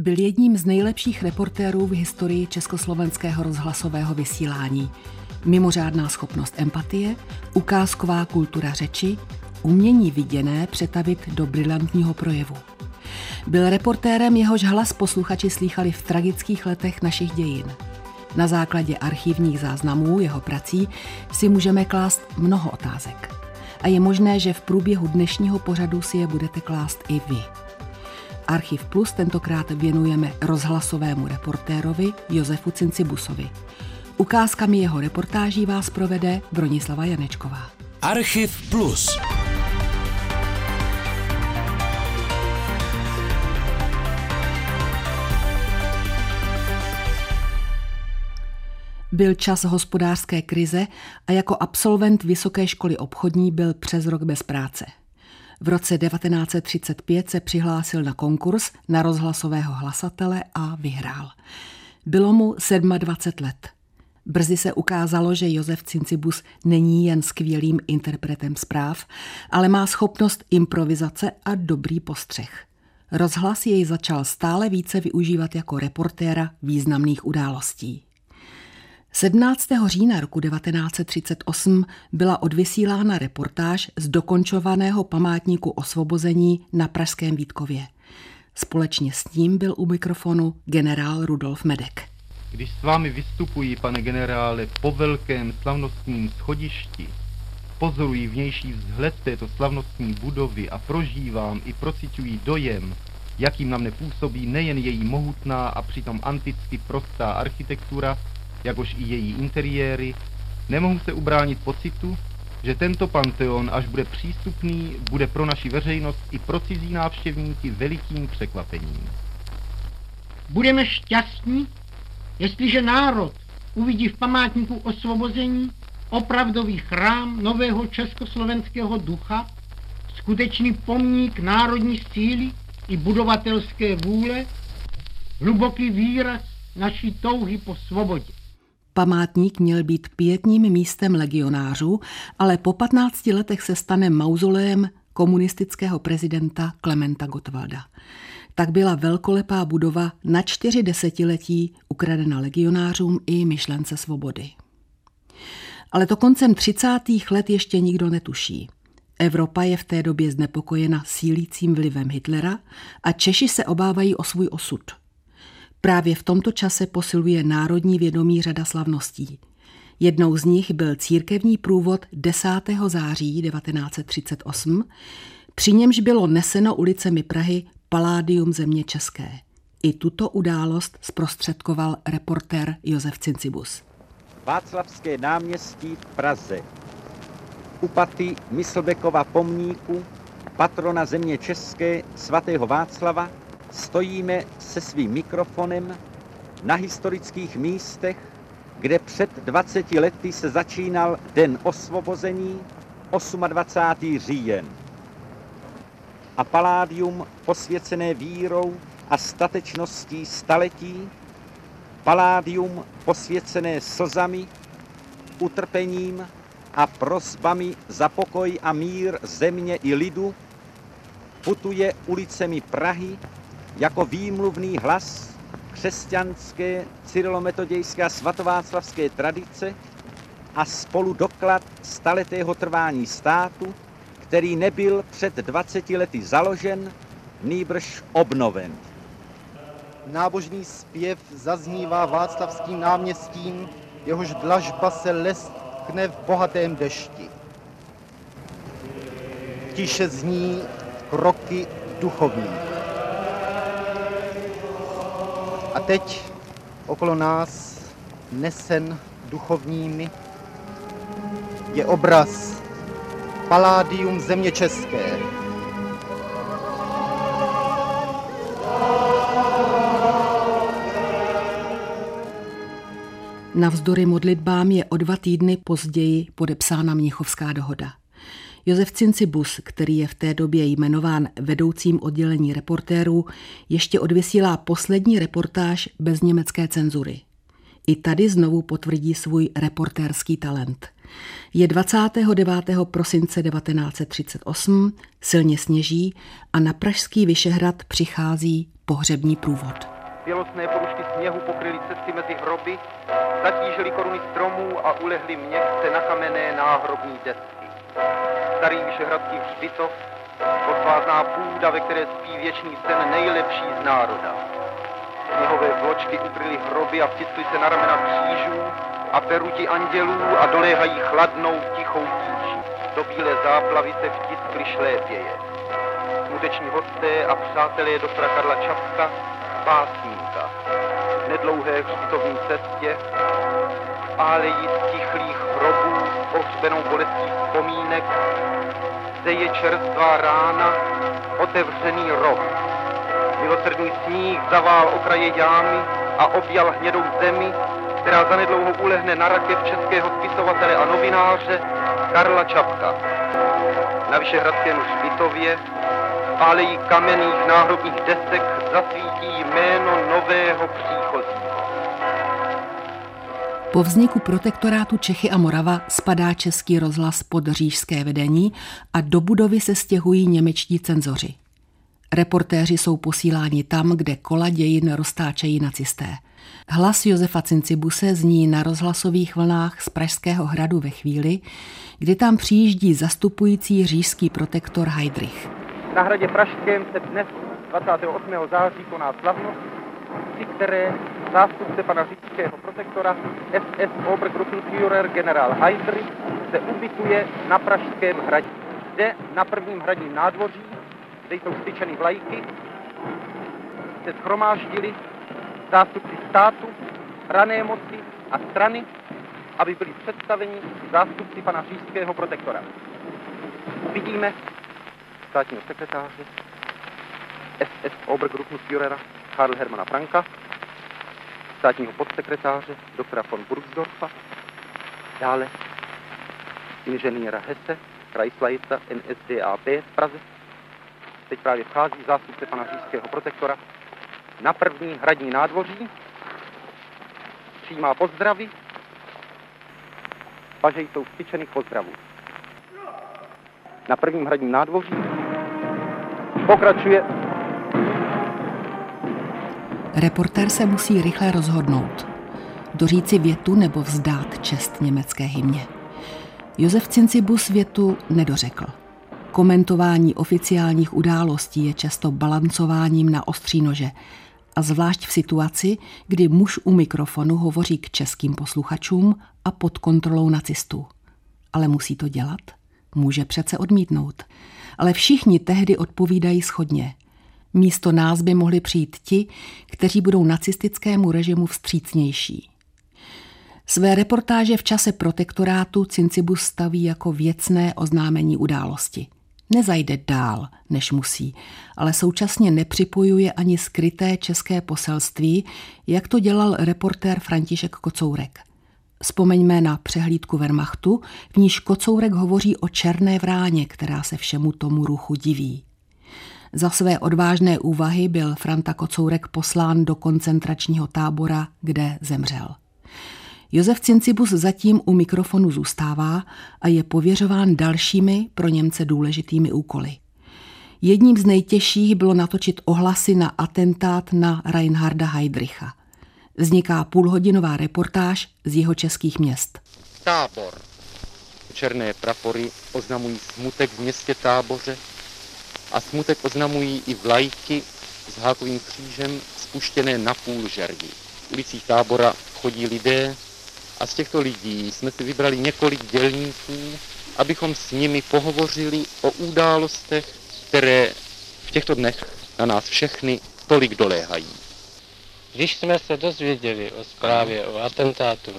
Byl jedním z nejlepších reportérů v historii československého rozhlasového vysílání. Mimořádná schopnost empatie, ukázková kultura řeči, umění viděné přetavit do brilantního projevu. Byl reportérem, jehož hlas posluchači slýchali v tragických letech našich dějin. Na základě archivních záznamů jeho prací si můžeme klást mnoho otázek. A je možné, že v průběhu dnešního pořadu si je budete klást i vy. Archiv Plus tentokrát věnujeme rozhlasovému reportérovi Josefu Cincibusovi. Ukázkami jeho reportáží vás provede Bronislava Janečková. Archiv Plus. Byl čas hospodářské krize a jako absolvent Vysoké školy obchodní byl přes rok bez práce. V roce 1935 se přihlásil na konkurs na rozhlasového hlasatele a vyhrál. Bylo mu 27 let. Brzy se ukázalo, že Josef Cincibus není jen skvělým interpretem zpráv, ale má schopnost improvizace a dobrý postřeh. Rozhlas jej začal stále více využívat jako reportéra významných událostí. 17. října roku 1938 byla odvysílána reportáž z dokončovaného památníku osvobození na Pražském Vítkově. Společně s ním byl u mikrofonu generál Rudolf Medek. Když s vámi vystupují, pane generále, po velkém slavnostním schodišti, pozoruji vnější vzhled této slavnostní budovy a prožívám i procituji dojem, jakým na mne působí nejen její mohutná a přitom anticky prostá architektura, jakož i její interiéry, nemohu se ubránit pocitu, že tento panteon, až bude přístupný, bude pro naši veřejnost i pro cizí návštěvníky velikým překvapením. Budeme šťastní, jestliže národ uvidí v památníku osvobození opravdový chrám nového československého ducha, skutečný pomník národní síly i budovatelské vůle, hluboký výraz naší touhy po svobodě. Památník měl být pětním místem legionářů, ale po 15 letech se stane mauzoleem komunistického prezidenta Klementa Gottwalda. Tak byla velkolepá budova na čtyři desetiletí ukradena legionářům i myšlence svobody. Ale to koncem 30. let ještě nikdo netuší. Evropa je v té době znepokojena sílícím vlivem Hitlera a Češi se obávají o svůj osud – Právě v tomto čase posiluje národní vědomí řada slavností. Jednou z nich byl církevní průvod 10. září 1938, při němž bylo neseno ulicemi Prahy Paládium země české. I tuto událost zprostředkoval reportér Josef Cincibus. Václavské náměstí v Praze. U paty Myslbekova pomníku patrona země české svatého Václava stojíme se svým mikrofonem na historických místech, kde před 20 lety se začínal Den osvobození 28. říjen. A paládium posvěcené vírou a statečností staletí, paládium posvěcené slzami, utrpením a prosbami za pokoj a mír země i lidu, putuje ulicemi Prahy jako výmluvný hlas křesťanské, cyrilometodějské a svatováclavské tradice a spolu doklad staletého trvání státu, který nebyl před 20 lety založen, nýbrž obnoven. Nábožný zpěv zaznívá Václavským náměstím, jehož dlažba se lestkne v bohatém dešti. Tiše zní kroky duchovní. Teď okolo nás, nesen duchovními, je obraz Paládium země české. Navzdory modlitbám je o dva týdny později podepsána Mnichovská dohoda. Josef Cincibus, který je v té době jmenován vedoucím oddělení reportérů, ještě odvysílá poslední reportáž bez německé cenzury. I tady znovu potvrdí svůj reportérský talent. Je 29. prosince 1938, silně sněží a na pražský Vyšehrad přichází pohřební průvod. Bělostné porušky sněhu pokryly cesty mezi hroby, zatížily koruny stromů a ulehly měkce na kamenné náhrobní desky. Starý vyšehradský hřbitov, podvázná půda, ve které spí věčný sen nejlepší z národa. Sněhové vločky ukryly hroby a vtiskly se na ramena křížů a peruti andělů a doléhají chladnou, tichou tíži. Do bílé záplavy se vtiskly šlépěje. Smuteční hosté a přátelé doktora Karla Čapka, básníka. V nedlouhé hřbitovní cestě pálejí stichlých hrobů pohřbenou bolestí vzpomínek, zeje čerstvá rána, otevřený rok. Milosrdný sníh zavál okraje jámy a objal hnědou zemi, která zanedlouho ulehne na rakev českého spisovatele a novináře Karla Čapka. Na Vyšehradském hřbitově pálejí kamenných náhrobních desek zasvítí jméno nového příchozího. Po vzniku protektorátu Čechy a Morava spadá český rozhlas pod řížské vedení a do budovy se stěhují němečtí cenzoři. Reportéři jsou posíláni tam, kde kola dějin roztáčejí nacisté. Hlas Josefa Cincibuse zní na rozhlasových vlnách z Pražského hradu ve chvíli, kdy tam přijíždí zastupující řížský protektor Heidrich. Na hradě Pražském se dnes 28. září koná slavnost, při které zástupce pana říšského protektora SS Obergruppenführer generál Heydrich se ubytuje na Pražském hradě. Zde na prvním hradním nádvoří, kde jsou styčeny vlajky, se schromáždili zástupci státu, rané moci a strany, aby byli představeni zástupci pana říšského protektora. Uvidíme státního sekretáře SS Obergruppenführera Karl Hermana Franka, státního podsekretáře doktora von Burgsdorfa, dále inženýra Hesse, Kreisleiter NSDAP v Praze. Teď právě vchází zástupce pana říšského protektora na první hradní nádvoří, přijímá pozdravy, paže jsou styčeny pozdravů. Na prvním hradním nádvoří pokračuje Reportér se musí rychle rozhodnout. Doříci větu nebo vzdát čest německé hymně. Josef Cincibus větu nedořekl. Komentování oficiálních událostí je často balancováním na ostří nože, a zvlášť v situaci, kdy muž u mikrofonu hovoří k českým posluchačům a pod kontrolou nacistů. Ale musí to dělat? Může přece odmítnout. Ale všichni tehdy odpovídají schodně. Místo nás by mohli přijít ti, kteří budou nacistickému režimu vstřícnější. Své reportáže v čase protektorátu Cincibus staví jako věcné oznámení události. Nezajde dál, než musí, ale současně nepřipojuje ani skryté české poselství, jak to dělal reportér František Kocourek. Vzpomeňme na přehlídku Wehrmachtu, v níž Kocourek hovoří o černé vráně, která se všemu tomu ruchu diví. Za své odvážné úvahy byl Franta Kocourek poslán do koncentračního tábora, kde zemřel. Josef Cincibus zatím u mikrofonu zůstává a je pověřován dalšími pro Němce důležitými úkoly. Jedním z nejtěžších bylo natočit ohlasy na atentát na Reinharda Heydricha. Vzniká půlhodinová reportáž z jeho českých měst. Tábor. Černé prapory oznamují smutek v městě táboře, a smutek oznamují i vlajky s hákovým křížem spuštěné na půl žerdi. V ulicích tábora chodí lidé a z těchto lidí jsme si vybrali několik dělníků, abychom s nimi pohovořili o událostech, které v těchto dnech na nás všechny tolik doléhají. Když jsme se dozvěděli o zprávě o atentátu,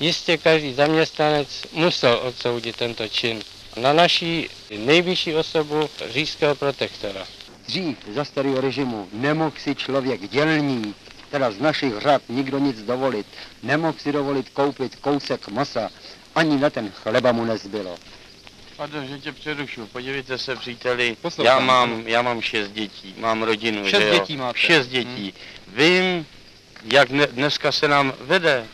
jistě každý zaměstnanec musel odsoudit tento čin na naší nejvyšší osobu říšského protektora. Dřív za starého režimu nemohl si člověk dělník, teda z našich řad nikdo nic dovolit, nemohl si dovolit koupit kousek masa, ani na ten chleba mu nezbylo. Pardon, že tě přerušu. Podívejte se, příteli, já mám, já mám šest dětí, mám rodinu, Šest že jo? dětí máte. Šest dětí. Hmm. Vím, jak dne, dneska se nám vede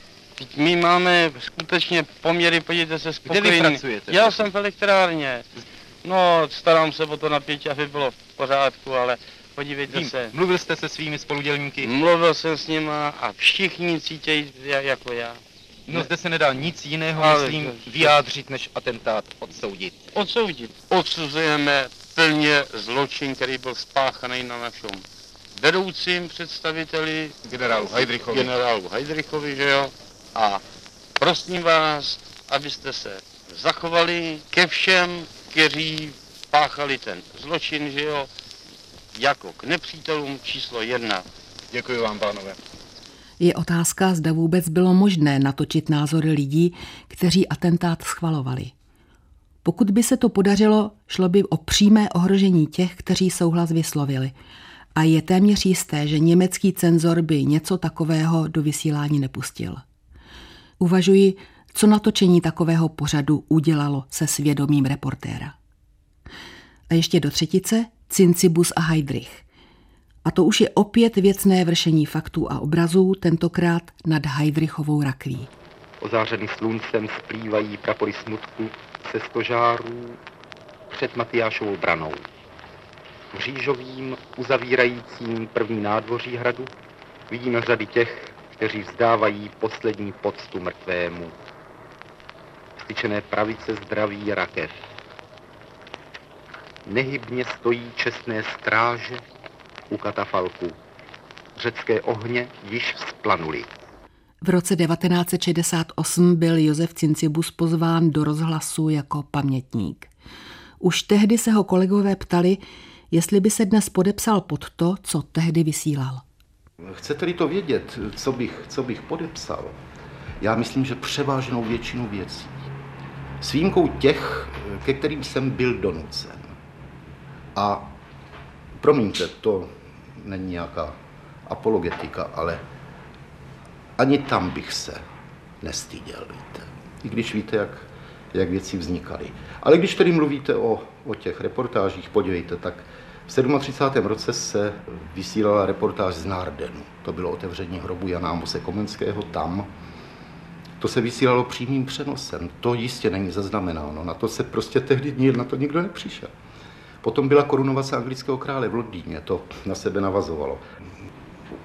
my máme skutečně poměry, podívejte se, Kde vy pracujete? Já jsem v elektrárně. No, starám se o to napětí, aby bylo v pořádku, ale podívejte Vím, se. mluvil jste se svými spoludělníky? Mluvil jsem s nima a všichni cítějí ja- jako já. No zde se nedá nic jiného, Ale myslím, to- vyjádřit, než atentát odsoudit. Odsoudit. Odsuzujeme plně zločin, který byl spáchaný na našem vedoucím představiteli, Generálu Heydrichovi. generálu Heydrichovi, že jo? A prosím vás, abyste se zachovali ke všem, kteří páchali ten zločin, že jo, jako k nepřítelům číslo jedna. Děkuji vám, pánové. Je otázka, zda vůbec bylo možné natočit názory lidí, kteří atentát schvalovali. Pokud by se to podařilo, šlo by o přímé ohrožení těch, kteří souhlas vyslovili. A je téměř jisté, že německý cenzor by něco takového do vysílání nepustil. Uvažuji, co natočení takového pořadu udělalo se svědomím reportéra. A ještě do třetice Cincibus a Heydrich. A to už je opět věcné vršení faktů a obrazů, tentokrát nad Heydrichovou rakví. Ozářený sluncem splývají prapory smutku se stožárů před Matyášovou branou. Mřížovým, uzavírajícím první nádvoří hradu, vidíme řady těch, kteří vzdávají poslední poctu mrtvému. Styčené pravice zdraví rakev. Nehybně stojí čestné stráže u katafalku. Řecké ohně již vzplanuly. V roce 1968 byl Josef Cincibus pozván do rozhlasu jako pamětník. Už tehdy se ho kolegové ptali, jestli by se dnes podepsal pod to, co tehdy vysílal. Chcete-li to vědět, co bych, co bych podepsal, já myslím, že převážnou většinu věcí. S výjimkou těch, ke kterým jsem byl donucen. A promiňte, to není nějaká apologetika, ale ani tam bych se nestyděl, víte. I když víte, jak, jak věci vznikaly. Ale když tedy mluvíte o, o těch reportážích, podívejte, tak v 37. roce se vysílala reportáž z Nárdenu. To bylo otevření hrobu Jana Amose Komenského tam. To se vysílalo přímým přenosem. To jistě není zaznamenáno. Na to se prostě tehdy na to nikdo nepřišel. Potom byla korunovace anglického krále v Londýně. To na sebe navazovalo.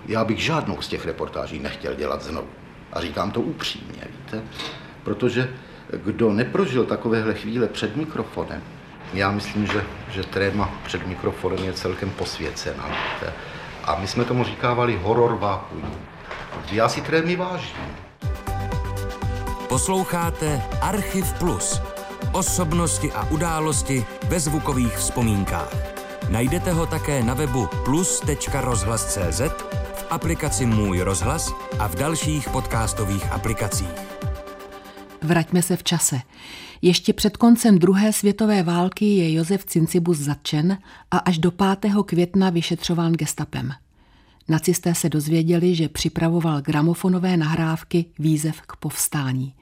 Já bych žádnou z těch reportáží nechtěl dělat znovu. A říkám to upřímně, víte? Protože kdo neprožil takovéhle chvíle před mikrofonem, já myslím, že, že tréma před mikrofonem je celkem posvěcená. A my jsme tomu říkávali horor vákují. Já si trémy vážím. Posloucháte Archiv Plus. Osobnosti a události ve zvukových vzpomínkách. Najdete ho také na webu plus.rozhlas.cz, v aplikaci Můj rozhlas a v dalších podcastových aplikacích. Vraťme se v čase. Ještě před koncem druhé světové války je Josef Cincibus zatčen a až do 5. května vyšetřován gestapem. Nacisté se dozvěděli, že připravoval gramofonové nahrávky výzev k povstání.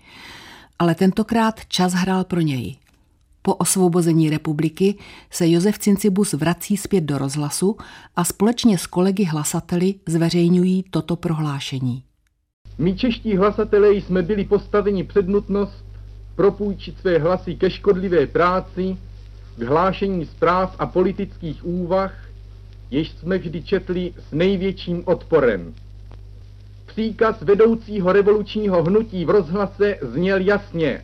Ale tentokrát čas hrál pro něj. Po osvobození republiky se Josef Cincibus vrací zpět do rozhlasu a společně s kolegy hlasateli zveřejňují toto prohlášení. My čeští hlasatelé jsme byli postaveni před nutnost propůjčit své hlasy ke škodlivé práci, k hlášení zpráv a politických úvah, jež jsme vždy četli s největším odporem. Příkaz vedoucího revolučního hnutí v rozhlase zněl jasně.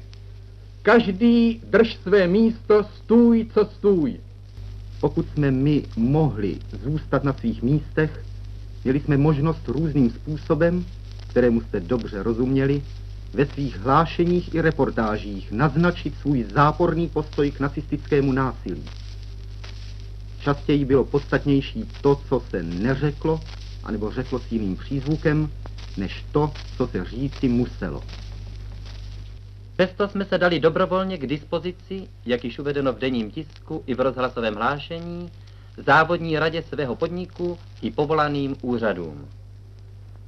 Každý drž své místo, stůj, co stůj. Pokud jsme my mohli zůstat na svých místech, měli jsme možnost různým způsobem, kterému jste dobře rozuměli, ve svých hlášeních i reportážích naznačit svůj záporný postoj k nacistickému násilí. Častěji bylo podstatnější to, co se neřeklo, anebo řeklo s jiným přízvukem, než to, co se říci muselo. Přesto jsme se dali dobrovolně k dispozici, jak již uvedeno v denním tisku i v rozhlasovém hlášení, závodní radě svého podniku i povolaným úřadům.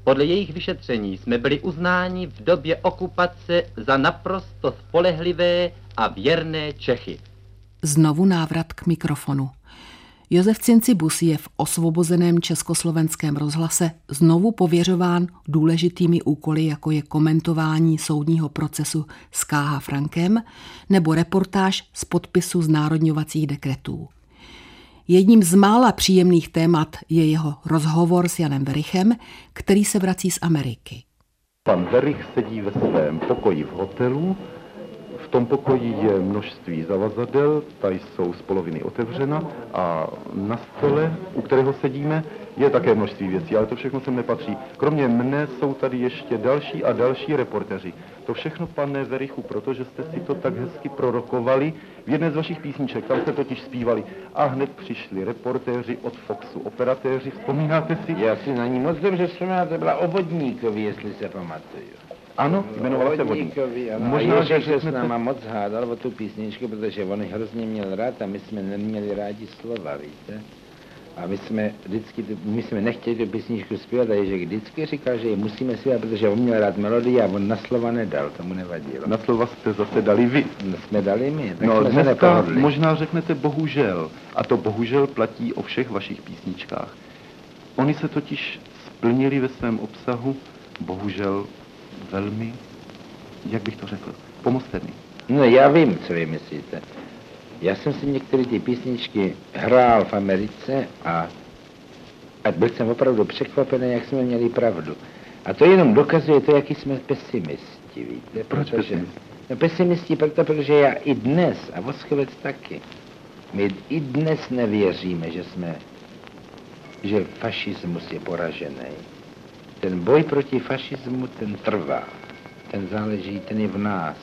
Podle jejich vyšetření jsme byli uznáni v době okupace za naprosto spolehlivé a věrné Čechy. Znovu návrat k mikrofonu. Josef Cincibus je v osvobozeném československém rozhlase znovu pověřován důležitými úkoly, jako je komentování soudního procesu s K.H. Frankem nebo reportáž z podpisu znárodňovacích dekretů. Jedním z mála příjemných témat je jeho rozhovor s Janem Verichem, který se vrací z Ameriky. Pan Verich sedí ve svém pokoji v hotelu v tom pokoji je množství zavazadel, ta jsou z poloviny otevřena a na stole, u kterého sedíme, je také množství věcí, ale to všechno sem nepatří. Kromě mne jsou tady ještě další a další reporteři. To všechno, pane Verichu, protože jste si to tak hezky prorokovali v jedné z vašich písniček, tam jste totiž zpívali. A hned přišli reportéři od Foxu, operatéři, vzpomínáte si? Já si na ní moc dobře vzpomínám, to byla Obodníkovi, jestli se pamatuju. Ano, jmenoval se Vodník. Možná, že se s náma moc hádal o tu písničku, protože on hrozně měl rád a my jsme neměli rádi slova, víte? A my jsme vždycky, my jsme nechtěli tu písničku zpívat, a že vždycky říkal, že ji musíme zpívat, protože on měl rád melodii a on na slova nedal, tomu nevadilo. Na slova jste zase dali vy. No, jsme dali my, tak no, jsme dneska se možná řeknete bohužel, a to bohužel platí o všech vašich písničkách. Oni se totiž splnili ve svém obsahu, bohužel velmi, jak bych to řekl, pomozte mi. No já vím, co vy myslíte. Já jsem si některé ty písničky hrál v Americe a, a byl jsem opravdu překvapený, jak jsme měli pravdu. A to jenom dokazuje to, jaký jsme pesimisti, víte? Proč protože, pesimisti? No pesimisti, proto, protože já i dnes, a Voskovec taky, my i dnes nevěříme, že jsme, že fašismus je poražený ten boj proti fašismu, ten trvá. Ten záleží, ten je v nás.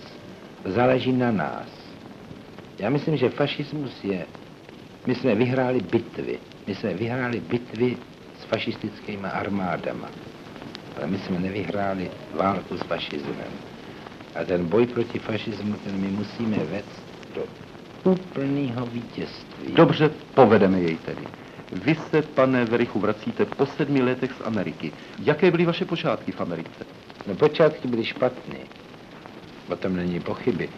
Záleží na nás. Já myslím, že fašismus je... My jsme vyhráli bitvy. My jsme vyhráli bitvy s fašistickými armádama. Ale my jsme nevyhráli válku s fašismem. A ten boj proti fašismu, ten my musíme vést do úplného vítězství. Dobře, povedeme jej tedy. Vy se, pane Verichu, vracíte po sedmi letech z Ameriky. Jaké byly vaše počátky v Americe? No počátky byly špatné. O tom není pochyby.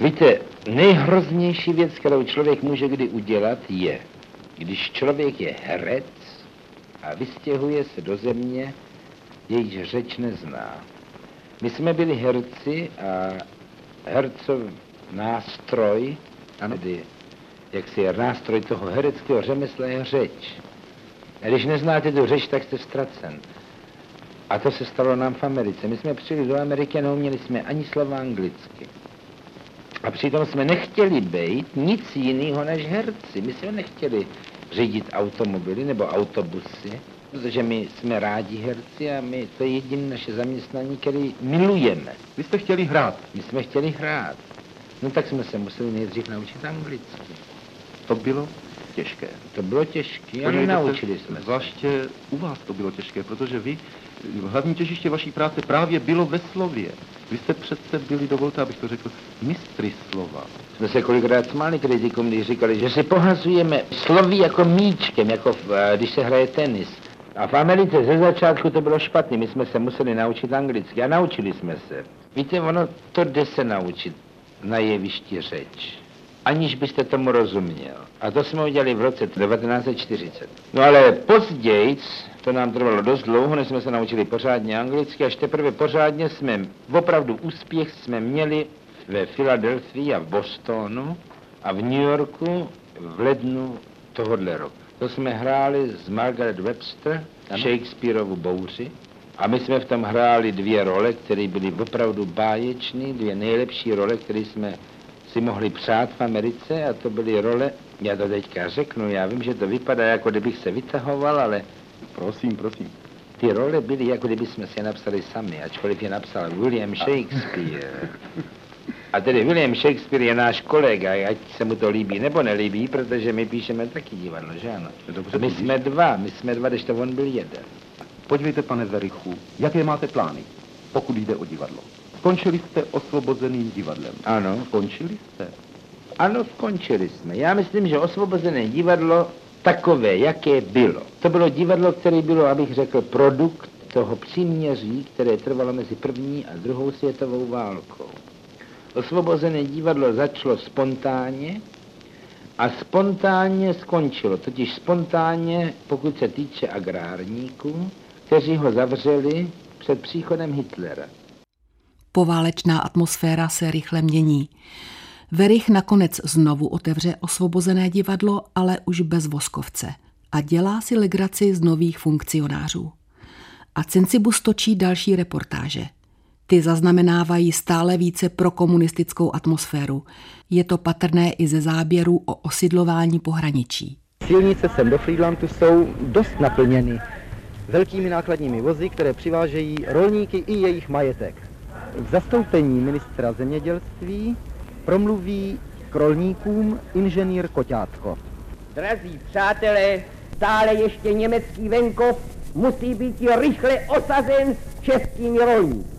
Víte, nejhroznější věc, kterou člověk může kdy udělat, je, když člověk je herec a vystěhuje se do země, jejíž řeč nezná. My jsme byli herci a hercov nástroj, ano. tedy jak si je nástroj toho hereckého řemesla je řeč. A když neznáte tu řeč, tak jste ztracen. A to se stalo nám v Americe. My jsme přijeli do Ameriky a neuměli jsme ani slova anglicky. A přitom jsme nechtěli být nic jiného než herci. My jsme nechtěli řídit automobily nebo autobusy, protože my jsme rádi herci a my, to je jediné naše zaměstnání, který milujeme. Vy jste chtěli hrát? My jsme chtěli hrát. No tak jsme se museli nejdřív naučit anglicky. To bylo těžké. To bylo těžké, ale naučili jsme Zvláště u vás to bylo těžké, protože vy, hlavní těžiště vaší práce právě bylo ve slově. Vy jste přece byli, dovolte, abych to řekl, mistry slova. Jsme se kolikrát smáli kritikům, když říkali, že si pohazujeme sloví jako míčkem, jako v, eh, když se hraje tenis. A v Americe ze začátku to bylo špatné, my jsme se museli naučit anglicky a naučili jsme se. Víte, ono to jde se naučit na jevišti řeč aniž byste tomu rozuměl. A to jsme udělali v roce 1940. No ale později, to nám trvalo dost dlouho, než jsme se naučili pořádně anglicky, až teprve pořádně jsme, opravdu úspěch jsme měli ve Filadelfii a v Bostonu a v New Yorku v lednu tohohle roku. To jsme hráli s Margaret Webster, Shakespeareovu bouři, a my jsme v tom hráli dvě role, které byly opravdu báječné, dvě nejlepší role, které jsme si mohli přát v Americe a to byly role, já to teďka řeknu, já vím, že to vypadá, jako kdybych se vytahoval, ale... Prosím, prosím. Ty role byly, jako kdyby jsme si je napsali sami, ačkoliv je napsal William Shakespeare. A tedy William Shakespeare je náš kolega, ať se mu to líbí nebo nelíbí, protože my píšeme taky divadlo, že ano? Dobře, my jsme dva, my jsme dva, když to on byl jeden. Podívejte, pane Verichu, jaké máte plány, pokud jde o divadlo? Skončili jste osvobozeným divadlem. Ano. Skončili jste? Ano, skončili jsme. Já myslím, že osvobozené divadlo takové, jaké bylo. To bylo divadlo, které bylo, abych řekl, produkt toho příměří, které trvalo mezi první a druhou světovou válkou. Osvobozené divadlo začalo spontánně a spontánně skončilo. Totiž spontánně, pokud se týče agrárníků, kteří ho zavřeli před příchodem Hitlera. Poválečná atmosféra se rychle mění. Verich nakonec znovu otevře osvobozené divadlo, ale už bez Voskovce a dělá si legraci z nových funkcionářů. A Cincibus točí další reportáže. Ty zaznamenávají stále více pro komunistickou atmosféru. Je to patrné i ze záběrů o osidlování pohraničí. Silnice sem do Friedlandu jsou dost naplněny velkými nákladními vozy, které přivážejí rolníky i jejich majetek. V zastoupení ministra zemědělství promluví k rolníkům inženýr Koťátko. Drazí přátelé, stále ještě německý venkov musí být rychle osazen českými rolníky.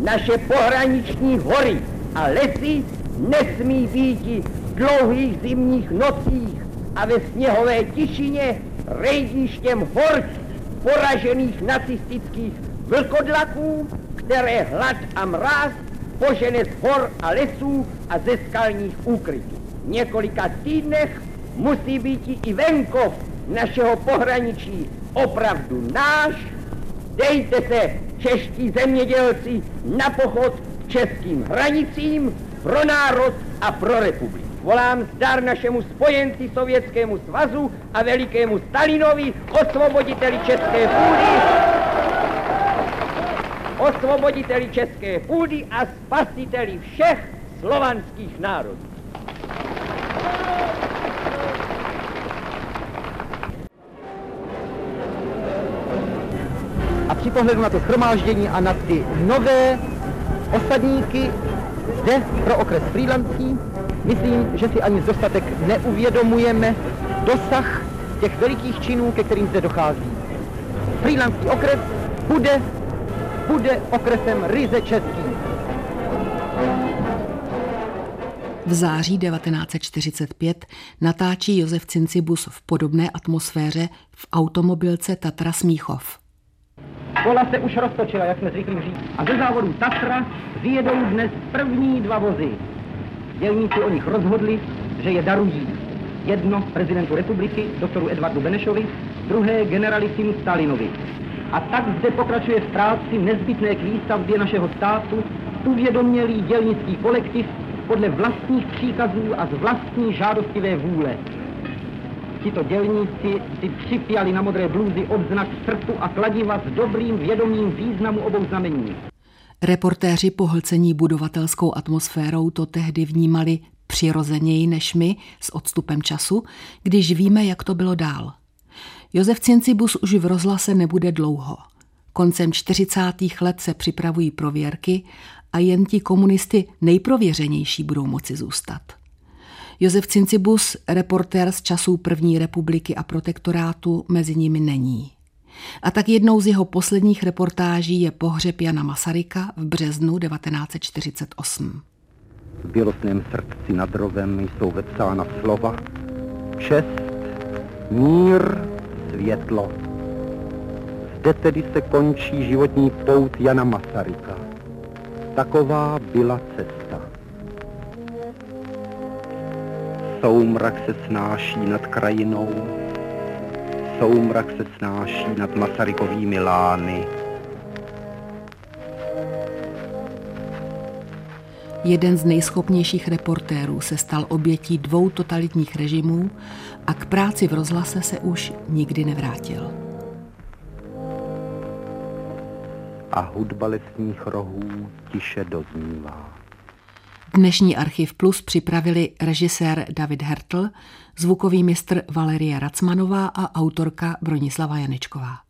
Naše pohraniční hory a lesy nesmí být v dlouhých zimních nocích a ve sněhové tišině rejdištěm hor poražených nacistických vlkodlaků, které hlad a mráz požene z hor a lesů a ze skalních úkrytů. V několika týdnech musí být i venkov našeho pohraničí opravdu náš. Dejte se, čeští zemědělci, na pochod k českým hranicím pro národ a pro republiku. Volám zdar našemu spojenci Sovětskému svazu a velikému Stalinovi, osvoboditeli české půdy, osvoboditeli české půdy a spasiteli všech slovanských národů. A při pohledu na to shromáždění a na ty nové osadníky zde pro okres Frýlandský, myslím, že si ani dostatek neuvědomujeme dosah těch velikých činů, ke kterým zde dochází. Frýlandský okres bude, bude okresem ryze českým. V září 1945 natáčí Josef Cincibus v podobné atmosféře v automobilce Tatra Smíchov. Kola se už roztočila, jak jsme zvyklí říct. A ze závodu Tatra vyjedou dnes první dva vozy. Dělníci o nich rozhodli, že je darují. Jedno prezidentu republiky, doktoru Edvardu Benešovi, druhé generalisimu Stalinovi. A tak zde pokračuje v práci nezbytné k výstavbě našeho státu uvědomělý dělnický kolektiv podle vlastních příkazů a z vlastní žádostivé vůle. Tito dělníci si připěli na modré blůzy odznak srtu a kladiva s dobrým vědomím významu obou znamení. Reportéři pohlcení budovatelskou atmosférou to tehdy vnímali přirozeněji než my s odstupem času, když víme, jak to bylo dál. Josef Cincibus už v rozhlase nebude dlouho. Koncem 40. let se připravují prověrky a jen ti komunisty nejprověřenější budou moci zůstat. Josef Cincibus, reportér z časů první republiky a protektorátu, mezi nimi není. A tak jednou z jeho posledních reportáží je pohřeb Jana Masaryka v březnu 1948. V bělostném srdci nad rovem jsou vepsána slova čest, mír, světlo. Zde tedy se končí životní pout Jana Masaryka. Taková byla cesta. Soumrak se snáší nad krajinou, soumrak se snáší nad Masarykovými lány. Jeden z nejschopnějších reportérů se stal obětí dvou totalitních režimů a k práci v rozhlase se už nikdy nevrátil. A hudba lesních rohů tiše doznívá. Dnešní Archiv Plus připravili režisér David Hertl, zvukový mistr Valerie Racmanová a autorka Bronislava Janečková.